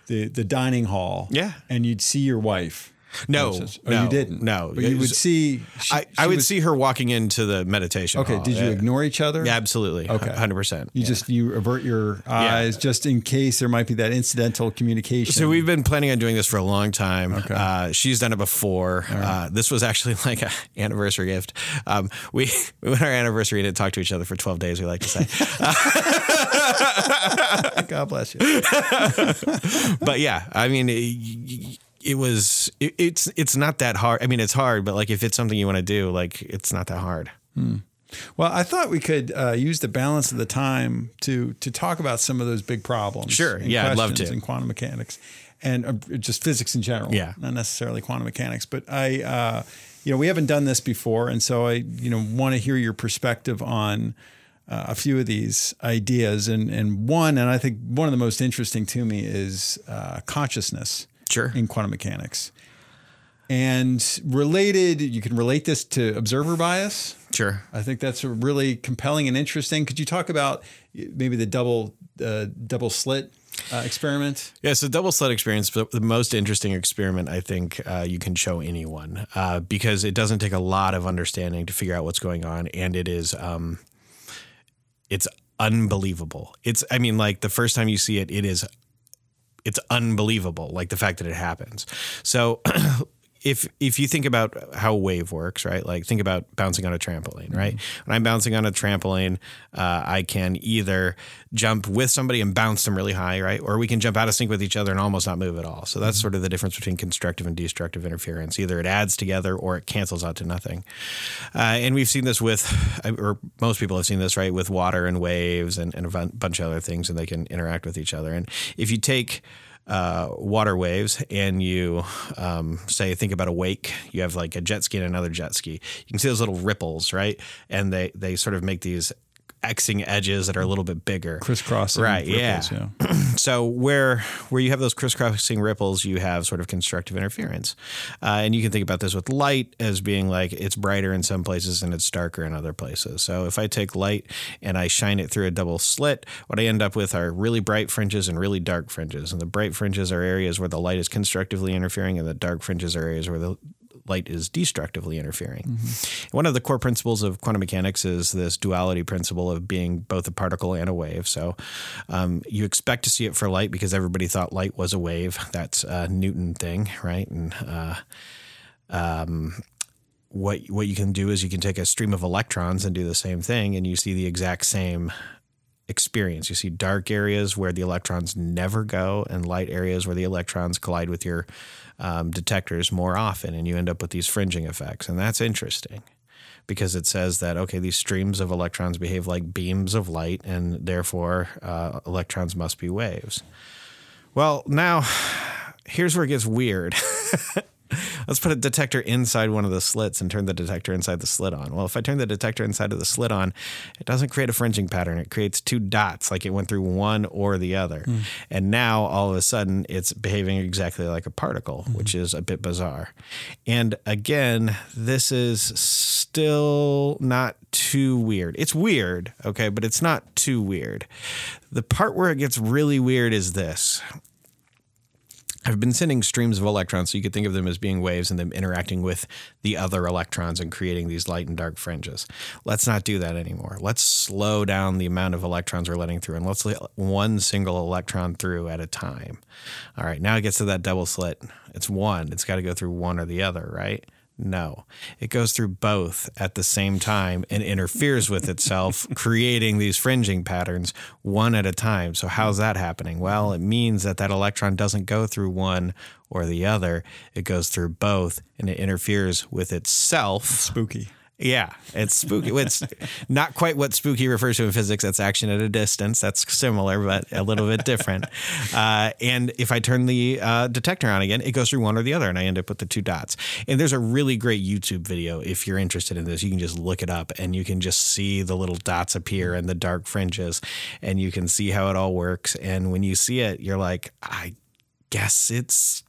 S1: the the dining hall,
S2: yeah,
S1: and you'd see your wife
S2: No,
S1: instance?
S2: no,
S1: oh, you didn't.
S2: no.
S1: but you would see. she-
S2: I,
S1: she
S2: I would
S1: was-
S2: see her walking into the meditation.
S1: Okay,
S2: hall.
S1: did you
S2: Yeah.
S1: ignore each other?
S2: Yeah, absolutely.
S1: Okay.
S2: hundred percent.
S1: You just you avert your eyes just in case there might be that incidental communication.
S2: So we've been planning on doing this for a long time. Uh, she's done it before. Uh, this was actually like an anniversary gift. Um, we we went our anniversary and didn't talk to each other for twelve days. We like to say,
S1: God bless you.
S2: but yeah, I mean. It, was it, it's it's not that hard. I mean, it's hard, but like if it's something you want to do, like it's not that hard.
S1: Well, I thought we could uh, use the balance of the time to to talk about some of those big problems.
S2: Sure. Yeah, I'd love to.
S1: In quantum mechanics and uh, just physics in general.
S2: Yeah.
S1: not necessarily quantum mechanics, but I, uh, you know, we haven't done this before, and so I, you know, want to hear your perspective on. Uh, a few of these ideas, and and one, and I think one of the most interesting to me is uh, consciousness
S2: Sure.
S1: in quantum mechanics. And related, you can relate this to observer bias.
S2: Sure.
S1: I think that's a really compelling and interesting. Could you talk about maybe the double uh, double slit uh, experiment?
S2: Yeah, so double slit experience, the the most interesting experiment I think uh, you can show anyone uh, because it doesn't take a lot of understanding to figure out what's going on, and it is um, it's unbelievable. It's I mean, like the first time you see it, it is it's unbelievable, like the fact that it happens. So. If, if you think about how a wave works, right? Like think about bouncing on a trampoline, right? When I'm bouncing on a trampoline, uh, I can either jump with somebody and bounce them really high, right? Or we can jump out of sync with each other and almost not move at all. So that's sort of the difference between constructive and destructive interference. Either it adds together or it cancels out to nothing. Uh, and we've seen this with, or most people have seen this, right? With water and waves and, and a bunch of other things, and they can interact with each other. And if you take uh, water waves and you um, say think about a wake. You have like a jet ski and another jet ski. You can see those little ripples right? And they they sort of make these xing edges that are a little bit bigger
S1: Crisscrossing.
S2: Right,
S1: ripples,
S2: yeah. so where where you have those crisscrossing ripples, you have sort of constructive interference, uh, and you can think about this with light as being like it's brighter in some places and it's darker in other places. So if I take light and I shine it through a double slit, what I end up with are really bright fringes and really dark fringes. And the bright fringes are areas where the light is constructively interfering, and the dark fringes are areas where the light is destructively interfering. One of the core principles of quantum mechanics is this duality principle of being both a particle and a wave. So um, you expect to see it for light because everybody thought light was a wave. That's a Newton thing, right? And uh, um, what what you can do is you can take a stream of electrons and do the same thing, and you see the exact same experience. You see dark areas where the electrons never go, and light areas where the electrons collide with your um, detectors more often, and you end up with these fringing effects. And that's interesting because it says that, okay, these streams of electrons behave like beams of light, and therefore uh, electrons must be waves. Well, now here's where it gets weird. Let's put a detector inside one of the slits and turn the detector inside the slit on. Well, if I turn the detector inside of the slit on, it doesn't create a fringing pattern. It creates two dots, like it went through one or the other. Hmm. And now all of a sudden it's behaving exactly like a particle, hmm. which is a bit bizarre. And again, this is still not too weird. It's weird, okay, but it's not too weird. The part where it gets really weird is this. I've been sending streams of electrons, so you could think of them as being waves and them interacting with the other electrons and creating these light and dark fringes. Let's not do that anymore. Let's slow down the amount of electrons we're letting through and let's let one single electron through at a time. All right, now it gets to that double slit. It's one, it's got to go through one or the other, right? No, it goes through both at the same time and interferes with itself, creating these fringing patterns one at a time. So, how's that happening? Well, it means that that electron doesn't go through one or the other, it goes through both and it interferes with itself.
S1: Spooky.
S2: Yeah, it's spooky. It's not quite what spooky refers to in physics. That's action at a distance. That's similar, but a little bit different. Uh, and if I turn the uh, detector on again, it goes through one or the other, and I end up with the two dots. And there's a really great YouTube video if you're interested in this. You can just look it up, and you can just see the little dots appear and the dark fringes, and you can see how it all works. And when you see it, you're like, I guess it's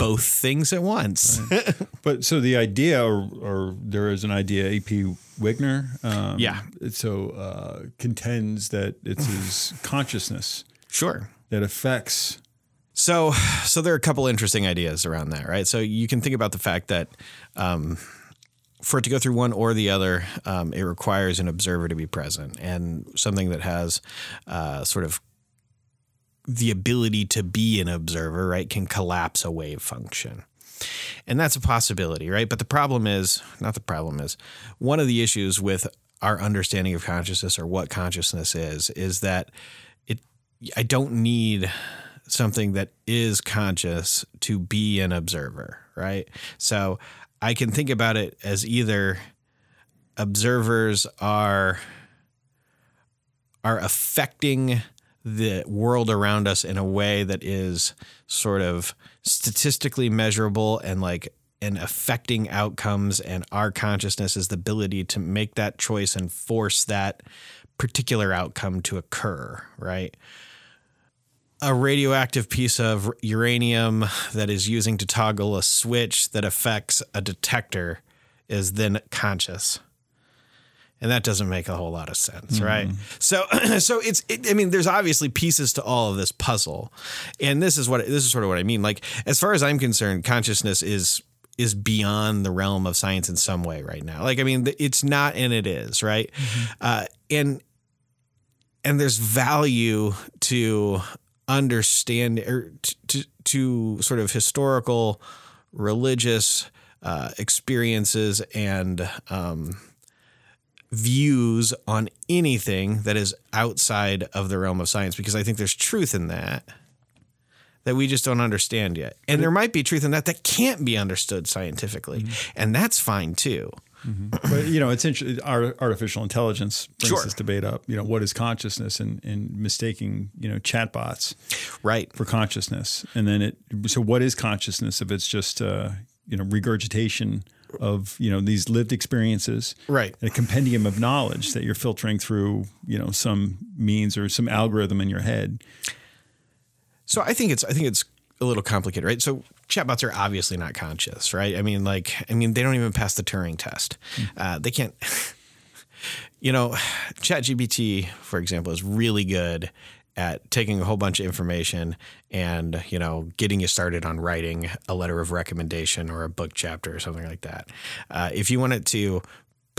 S2: both things at once.
S1: But so the idea, or, or there is an idea, A.P. Wigner, um,
S2: Yeah.
S1: so uh, contends that it's his consciousness
S2: sure.
S1: that affects
S2: So, so there are a couple interesting ideas around that, right? So you can think about the fact that um, for it to go through one or the other, um, it requires an observer to be present and something that has uh, sort of the ability to be an observer, right, can collapse a wave function. And that's a possibility, right? But the problem is not the problem is one of the issues with our understanding of consciousness or what consciousness is, is that it, I don't need something that is conscious to be an observer, right? So I can think about it as either observers are are affecting the world around us in a way that is sort of statistically measurable and like and affecting outcomes and our consciousness is the ability to make that choice and force that particular outcome to occur right? A radioactive piece of uranium that is using to toggle a switch that affects a detector is then conscious and that doesn't make a whole lot of sense mm-hmm. right so so it's it, i mean there's obviously pieces to all of this puzzle. And this is what this is sort of what i mean. Like as far as i'm concerned consciousness is is beyond the realm of science in some way right now. Like i mean it's not and it is right? Mm-hmm. uh, and and there's value to understand or to, to, to sort of historical religious uh, experiences and um, views on anything that is outside of the realm of science because I think there's truth in that that we just don't understand yet. And there might be truth in that that can't be understood scientifically. Mm-hmm. And that's fine too.
S1: Mm-hmm. But you know, it's interesting. Artificial intelligence brings sure. this debate up. You know, what is consciousness, and, and mistaking you know chatbots,
S2: right,
S1: for consciousness, and then it. So, what is consciousness if it's just uh, you know regurgitation of you know these lived experiences,
S2: right?
S1: A compendium of knowledge that you're filtering through you know some means or some algorithm in your head.
S2: So I think it's I think it's a little complicated, right? So chatbots are obviously not conscious, right? I mean, like, I mean, they don't even pass the Turing test. Mm. Uh, they can't. you know, ChatGPT, for example, is really good at taking a whole bunch of information and you know getting you started on writing a letter of recommendation or a book chapter or something like that. Uh, if you want it to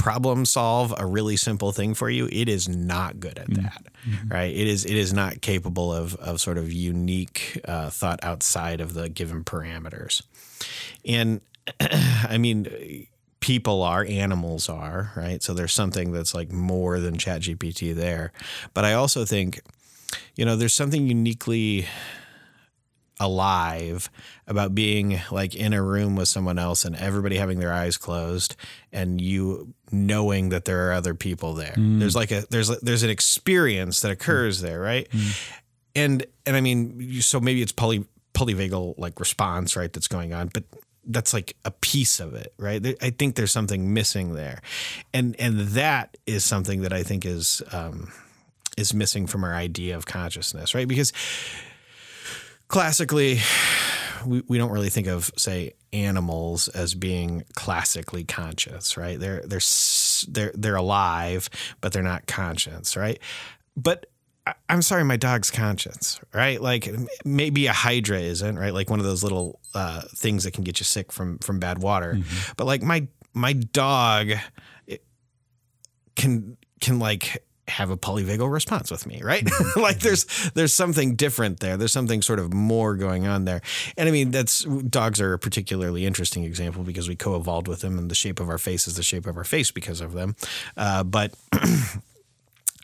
S2: problem solve a really simple thing for you, it is not good at mm-hmm. that, mm-hmm. right? It is it is not capable of of sort of unique uh, thought outside of the given parameters, and I mean. People are, animals are, right? So there's something that's like more than ChatGPT there. But I also think, you know, there's something uniquely alive about being like in a room with someone else and everybody having their eyes closed and you knowing that there are other people there. Mm. There's like a there's there's an experience that occurs mm. there, right? Mm. And and I mean, so maybe it's poly polyvagal like response, right? That's going on, but that's like a piece of it, right? I think there's something missing there, and and that is something that I think is um, is missing from our idea of consciousness, right? Because classically, we, we don't really think of say animals as being classically conscious, right? They're they're they're they're alive, but they're not conscious, right? But I'm sorry, my dog's conscience, right? Like maybe a hydra isn't, right? Like one of those little uh, things that can get you sick from from bad water. Mm-hmm. But like my my dog can can like have a polyvagal response with me, right? like there's there's something different there. There's something sort of more going on there. And I mean, that's dogs are a particularly interesting example because we co-evolved with them, and the shape of our face is the shape of our face because of them. Uh, but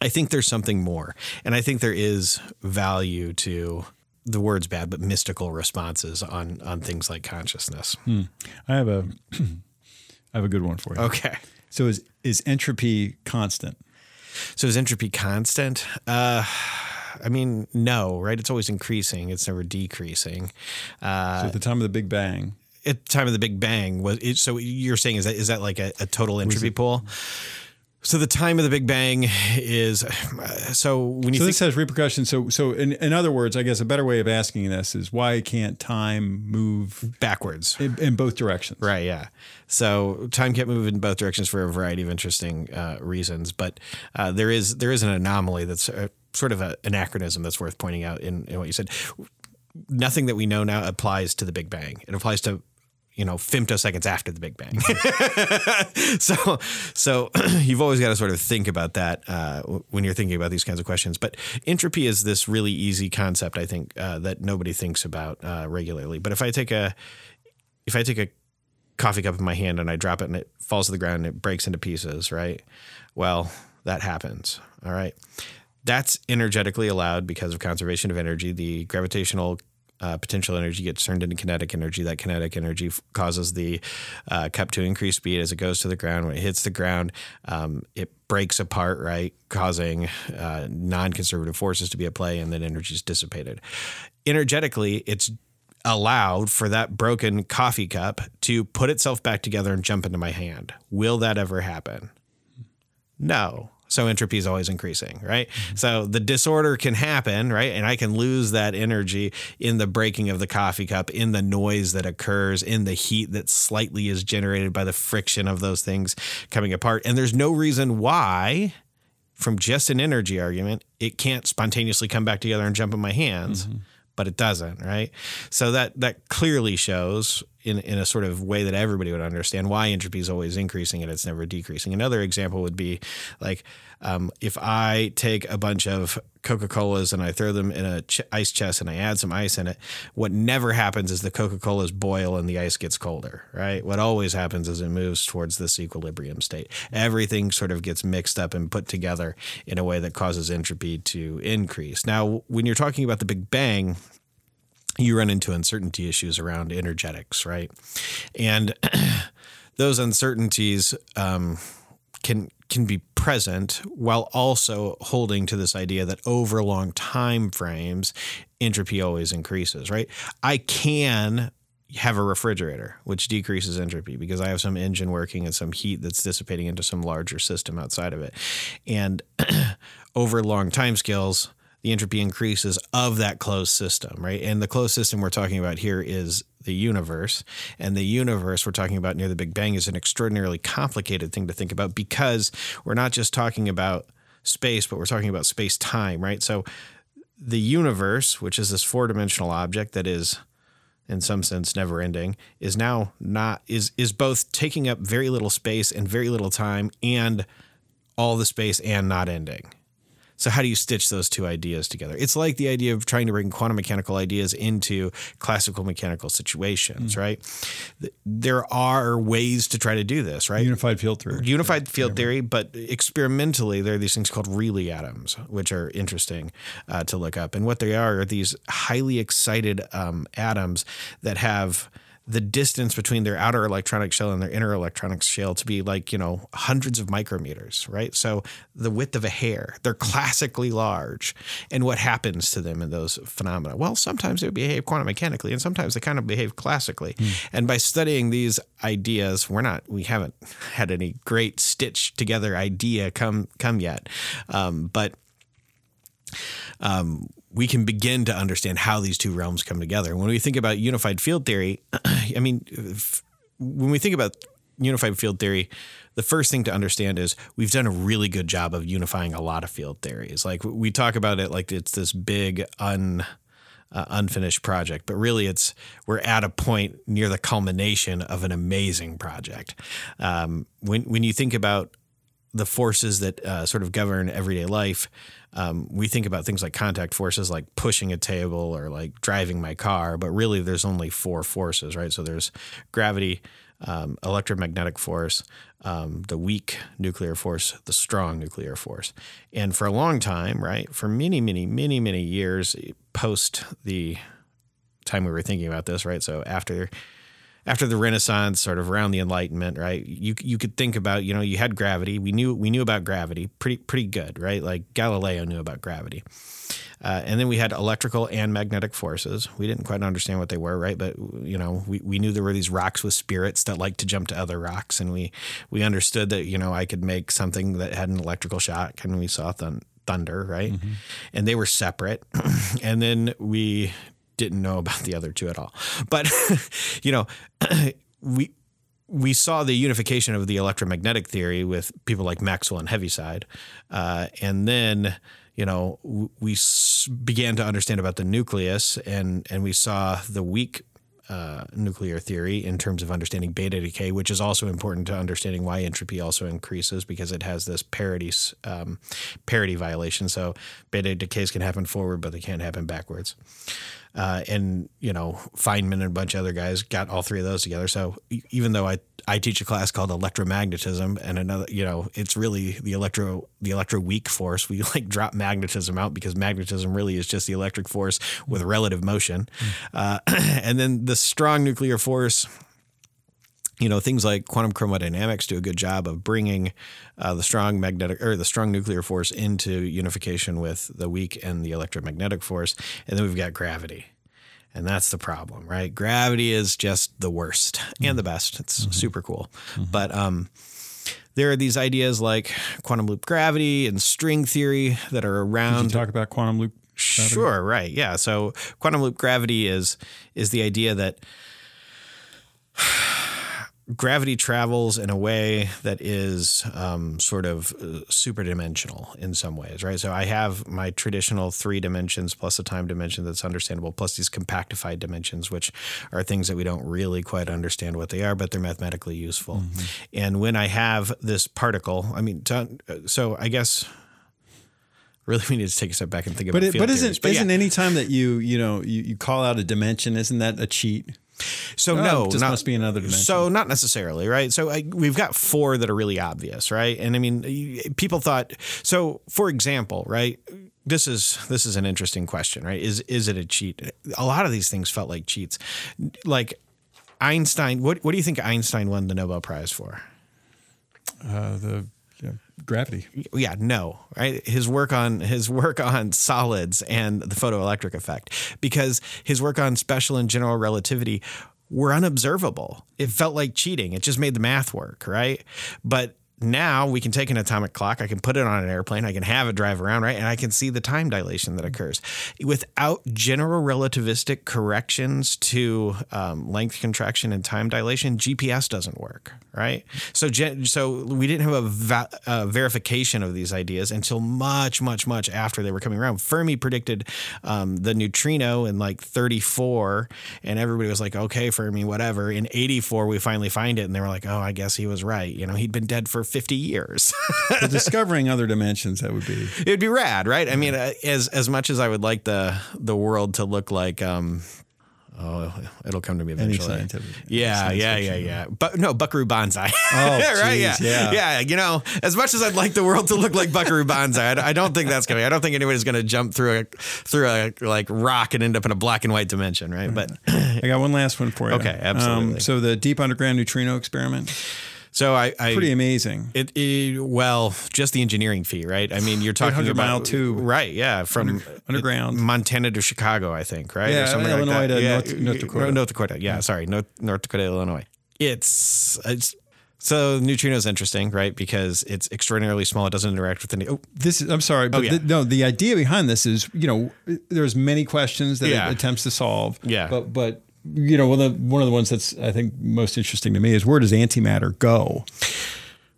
S2: I think there's something more, and I think there is value to the word's bad, but mystical responses on on things like consciousness. Hmm.
S1: I have a I have a good one for you.
S2: Okay.
S1: So is is entropy constant?
S2: So is entropy constant? Uh, I mean, no, right? It's always increasing. It's never decreasing.
S1: Uh, so at the time of the Big Bang,
S2: at the time of the Big Bang was it, so you're saying is that is that like a, a total entropy pool? So the time of the Big Bang is so when you
S1: so
S2: think,
S1: this has repercussions. So so in, in other words, I guess a better way of asking this is why can't time move
S2: backwards
S1: in, in both directions?
S2: Right. Yeah. So time can't move in both directions for a variety of interesting uh, reasons, but uh, there is there is an anomaly that's a, uh, sort of a, anachronism that's worth pointing out in, in what you said nothing that we know now applies to the Big Bang. It applies to you know femtoseconds after the Big Bang. so so you've always got to sort of think about that uh, when you're thinking about these kinds of questions. But entropy is this really easy concept I think uh, that nobody thinks about uh, regularly. But if I take a if I take a coffee cup in my hand and I drop it and it falls to the ground and it breaks into pieces, right? Well, that happens. All right. That's energetically allowed because of conservation of energy. The gravitational uh, potential energy gets turned into kinetic energy. That kinetic energy f- causes the uh, cup to increase speed as it goes to the ground. When it hits the ground, um, it breaks apart, right, causing uh, non conservative forces to be at play, and then energy is dissipated. Energetically, it's allowed for that broken coffee cup to put itself back together and jump into my hand. Will that ever happen? No. So entropy is always increasing, right? Mm-hmm. So the disorder can happen, right? And I can lose that energy in the breaking of the coffee cup, in the noise that occurs, in the heat that slightly is generated by the friction of those things coming apart. And there's no reason why, from just an energy argument, it can't spontaneously come back together and jump in my hands. Mm-hmm but it doesn't, right? So that that clearly shows in, in a sort of way that everybody would understand why entropy is always increasing and it's never decreasing. Another example would be like um, if I take a bunch of Coca Colas and I throw them in a ch- ice chest and I add some ice in it, what never happens is the Coca Colas boil and the ice gets colder, right? What always happens is it moves towards this equilibrium state. Everything sort of gets mixed up and put together in a way that causes entropy to increase. Now, when you're talking about the Big Bang, you run into uncertainty issues around energetics, right? And those uncertainties um, can can be present while also holding to this idea that over long time frames, entropy always increases, right? I can have a refrigerator, which decreases entropy because I have some engine working and some heat that's dissipating into some larger system outside of it. And over long time scales, the entropy increases of that closed system, right? And the closed system we're talking about here is the universe. And the universe we're talking about near the Big Bang is an extraordinarily complicated thing to think about because we're not just talking about space, but we're talking about space time, right? So the universe, which is this four dimensional object that is in some sense never ending is now not is is both taking up very little space and very little time and all the space and not ending so how do you stitch those two ideas together? It's like the idea of trying to bring quantum mechanical ideas into classical mechanical situations, mm right? There are ways to try to do this, right?
S1: Unified field theory.
S2: Unified field theory, but experimentally, there are these things called Rayleigh atoms, which are interesting uh, to look up. And what they are are these highly excited um, atoms that have – the distance between their outer electronic shell and their inner electronic shell to be like, you know, hundreds of micrometers, right? So the width of a hair, they're classically large. And what happens to them in those phenomena? Well, sometimes they behave quantum mechanically and sometimes they kind of behave classically. Mm. And by studying these ideas, we're not, we haven't had any great stitch together idea come, come yet. Um, but, um, we can begin to understand how these two realms come together. When we think about unified field theory, I mean, when we think about unified field theory, the first thing to understand is we've done a really good job of unifying a lot of field theories. Like we talk about it like it's this big un uh, unfinished project, but really it's we're at a point near the culmination of an amazing project. Um, when when you think about the forces that uh, sort of govern everyday life, um, we think about things like contact forces, like pushing a table or like driving my car, but really there's only four forces, right? So there's gravity, um, electromagnetic force, um, the weak nuclear force, the strong nuclear force. And for a long time, right, for many, many, many, many years post the time we were thinking about this, right? So after after the Renaissance, sort of around the Enlightenment, right? You you could think about, you know, you had gravity. We knew we knew about gravity pretty pretty good, right? Like Galileo knew about gravity. Uh, and then we had electrical and magnetic forces. We didn't quite understand what they were, right? But you know, we, we knew there were these rocks with spirits that liked to jump to other rocks, and we we understood that you know I could make something that had an electrical shock, and we saw th- thunder, right? Mm-hmm. And they were separate. and then we didn't know about the other two at all. But you know, we we saw the unification of the electromagnetic theory with people like Maxwell and Heaviside, uh, and then you know, we began to understand about the nucleus, and and we saw the weak uh, nuclear theory in terms of understanding beta decay, which is also important to understanding why entropy also increases because it has this parity um, parity violation. So beta decays can happen forward, but they can't happen backwards. Uh, and you know Feynman and a bunch of other guys got all three of those together. So even though I I teach a class called electromagnetism, and another you know it's really the electro the electro weak force. We like drop magnetism out because magnetism really is just the electric force with relative motion, uh, and then the strong nuclear force you know things like quantum chromodynamics do a good job of bringing uh, the strong magnetic or the strong nuclear force into unification with the weak and the electromagnetic force and then we've got gravity and that's the problem right gravity is just the worst and the best it's super cool but um there are these ideas like quantum loop gravity and string theory that are around
S1: talk about quantum loop?
S2: Sure, right. Yeah. So quantum loop gravity is is the idea that gravity travels in a way that is um, sort of uh, super dimensional in some ways, right? So I have my traditional three dimensions plus a time dimension that's understandable, plus these compactified dimensions, which are things that we don't really quite understand what they are, but they're mathematically useful. And when I have this particle, I mean, so I guess. Really, we need to take a step back and think about.
S1: But it, but isn't
S2: But
S1: isn't any time that you you know you, you call out a dimension isn't that a cheat?
S2: So
S1: Oh,
S2: no,
S1: just
S2: not-
S1: must be another dimension.
S2: So not necessarily, right? So I, we've got four that are really obvious, right? And I mean, people thought. So for example, right? This is this is an interesting question, right? Is is it a cheat? A lot of these things felt like cheats. Like Einstein. What what do you think Einstein won the Nobel Prize for?
S1: Uh, the gravity.
S2: yeah, no, right? His work on his work on solids and the photoelectric effect, because his work on special and general relativity were unobservable. It felt like cheating. It just made the math work, right? But now we can take an atomic clock, I can put it on an airplane, I can have it drive around, right? And I can see the time dilation that occurs. Without general relativistic corrections to um, length contraction and time dilation, GPS doesn't work, right? So, so we didn't have a va- uh, verification of these ideas until much, much, much after they were coming around. Fermi predicted um, the neutrino in like 34, and everybody was like, okay, Fermi, whatever. In 84, we finally find it, and they were like, oh, I guess he was right. You know, he'd been dead for 50 years.
S1: Discovering other dimensions that would be
S2: It'd be rad, right? I mean, uh, as as much as I would like the the world to look like, um, oh, it'll come to me eventually. Yeah, yeah, yeah, yeah. But no, Buckaroo Banzai.
S1: Oh,
S2: right, yeah.
S1: yeah.
S2: yeah. You know, as much as I'd like the world to look like Buckaroo Banzai, I, I don't think that's coming. I don't think anybody's going to jump through a through a like rock and end up in a black and white dimension, right? But
S1: I got one last one for you.
S2: Okay, absolutely.
S1: Um, so the deep underground neutrino experiment,
S2: so I, I
S1: pretty amazing.
S2: It, it well, just the engineering fee, right? I mean, you're talking about
S1: mile tube.
S2: right? Yeah, from
S1: underground.
S2: Montana to Chicago, I think, right?
S1: Yeah, Illinois to North- North Dakota.
S2: North Dakota, yeah. Sorry, North, North Dakota, Illinois. It's it's so neutrino is interesting, right? Because it's extraordinarily small. It doesn't interact with any. Oh,
S1: This is, I'm sorry, but
S2: Oh, yeah.
S1: the, no, the idea behind this is, you know, there's many questions that
S2: Yeah.
S1: it attempts to solve.
S2: Yeah.
S1: But, but, you know, one of, the, one of the ones that's, I think, most interesting to me is where does antimatter go?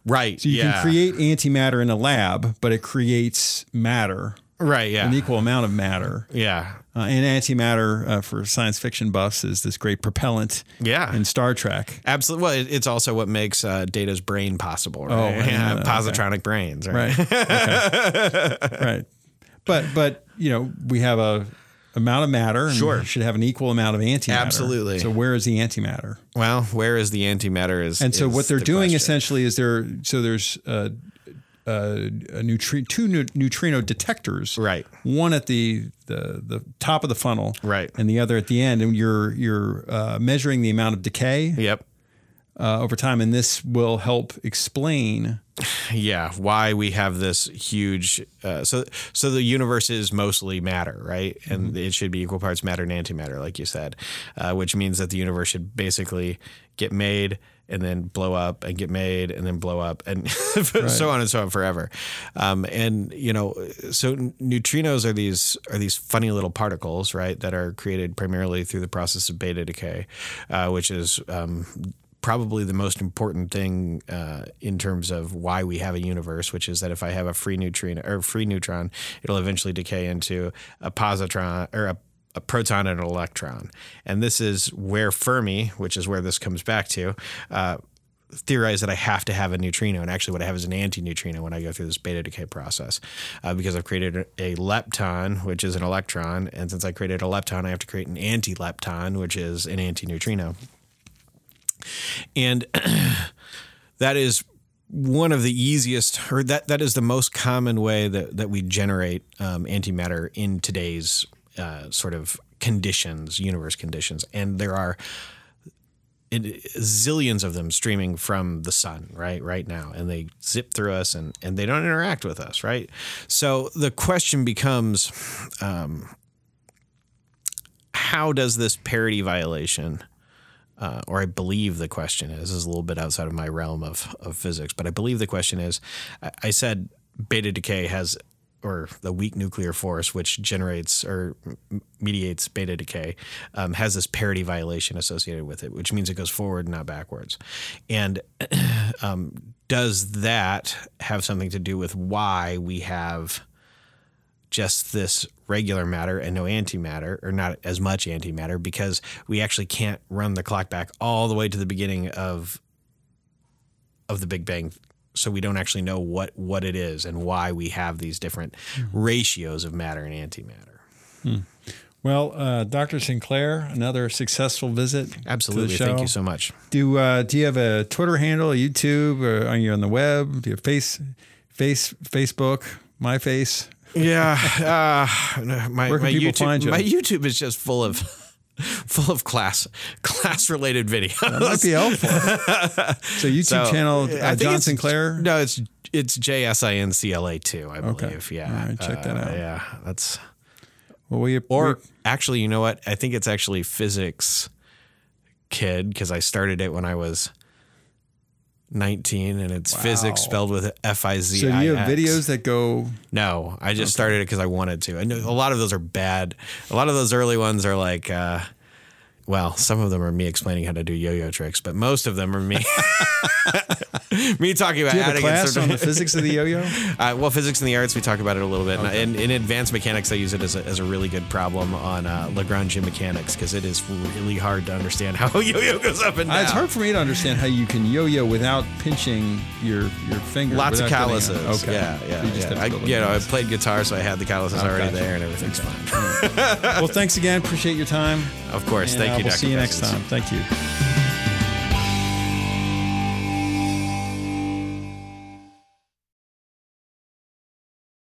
S2: right.
S1: So you
S2: yeah.
S1: can create antimatter in a lab, but it creates matter,
S2: right. Yeah.
S1: an equal amount of matter.
S2: yeah.
S1: Uh, and antimatter uh, for science fiction buffs is this great propellant
S2: Yeah.
S1: in Star Trek.
S2: Absolutely. Well, it, it's also what makes uh, Data's brain possible, right?
S1: Oh,
S2: yeah,
S1: that. Okay.
S2: positronic brains, right?
S1: Right. Okay. right. But but you know we have a amount of matter and
S2: Sure.
S1: should have an equal amount of antimatter.
S2: Absolutely.
S1: So where is the antimatter?
S2: Well, where is the antimatter? Is
S1: And so
S2: is
S1: what they're
S2: the
S1: doing
S2: question.
S1: essentially is they're so there's uh, uh, a neutri- two neu- neutrino detectors,
S2: Right.
S1: One at the, the the top of the funnel,
S2: Right.
S1: and the other at the end, and you're you're uh, measuring the amount of decay
S2: Yep.
S1: Uh, over time, and this will help explain.
S2: Yeah, why we have this huge. Uh, so, so the universe is mostly matter, right? And it should be equal parts matter and antimatter, like you said, uh, which means that the universe should basically get made and then blow up and get made and then blow up and so on and so on forever. Um, and you know, so neutrinos are these are these funny little particles, right, that are created primarily through the process of beta decay, uh, which is um, probably the most important thing uh, in terms of why we have a universe, which is that if I have a free neutrino or free neutron, it'll eventually decay into a positron or a a proton and an electron. And this is where Fermi, which is where this comes back to, uh, theorize that I have to have a neutrino. And actually, what I have is an antineutrino when I go through this beta decay process uh, because I've created a, lepton, which is an electron. And since I created a lepton, I have to create an anti lepton, which is an antineutrino. And that is one of the easiest, or that, that is the most common way that, that we generate um, antimatter in today's uh, sort of conditions, universe conditions. And there are zillions of them streaming from the sun right right now and they zip through us and and they don't interact with us right so the question becomes um, how does this parity violation uh, or I believe the question is, is a little bit outside of my realm of, of physics, but I believe the question is I, I said beta decay has or the weak nuclear force, which generates or mediates beta decay, um, has this parity violation associated with it, which means it goes forward, not backwards. And um, does that have something to do with why we have just this regular matter and no antimatter, or not as much antimatter, because we actually can't run the clock back all the way to the beginning of of the Big Bang so we don't actually know what what it is and why we have these different mm-hmm. ratios of matter and antimatter.
S1: Hmm. Well, uh, Dr. Sinclair, another successful visit.
S2: Absolutely, thank you so much.
S1: Do uh, do you have a Twitter handle, a YouTube, or are you on the web? Do you have face, face, Facebook, my face?
S2: Yeah, uh, my, my YouTube, find you? My YouTube is just full of full of class class related videos.
S1: That might be helpful. so YouTube so, channel uh, John Sinclair.
S2: No, it's it's J S I N C L A two. I believe. Okay. Yeah,
S1: All right, check that uh, out.
S2: Yeah, that's.
S1: Well, we
S2: or we, actually, you know what? I think it's actually physics kid because I started it when I was 19 and it's wow. physics spelled with F I Z.
S1: So do you have videos that go?
S2: No, I just okay. started it because I wanted to. I know a lot of those are bad. A lot of those early ones are like, uh, well, some of them are me explaining how to do yo-yo tricks, but most of them are me me talking about
S1: do you have a class on the physics of the yo-yo.
S2: Uh, well, physics and the arts, we talk about it a little bit. Okay. And in, in, advanced mechanics, I use it as a, as a really good problem on uh, Lagrangian mechanics because it is really hard to understand how a yo-yo goes up and down.
S1: Uh, it's hard for me to understand how you can yo-yo without pinching your your finger.
S2: Lots of calluses. Okay. Yeah, yeah. You, yeah. I, you know, I played guitar, so I had the calluses oh, already gotcha. there, and everything's okay. fine.
S1: well, thanks again. Appreciate your time.
S2: Of course. And, Thank uh, you.
S1: We'll
S2: Dr.
S1: see you next time. Thank you.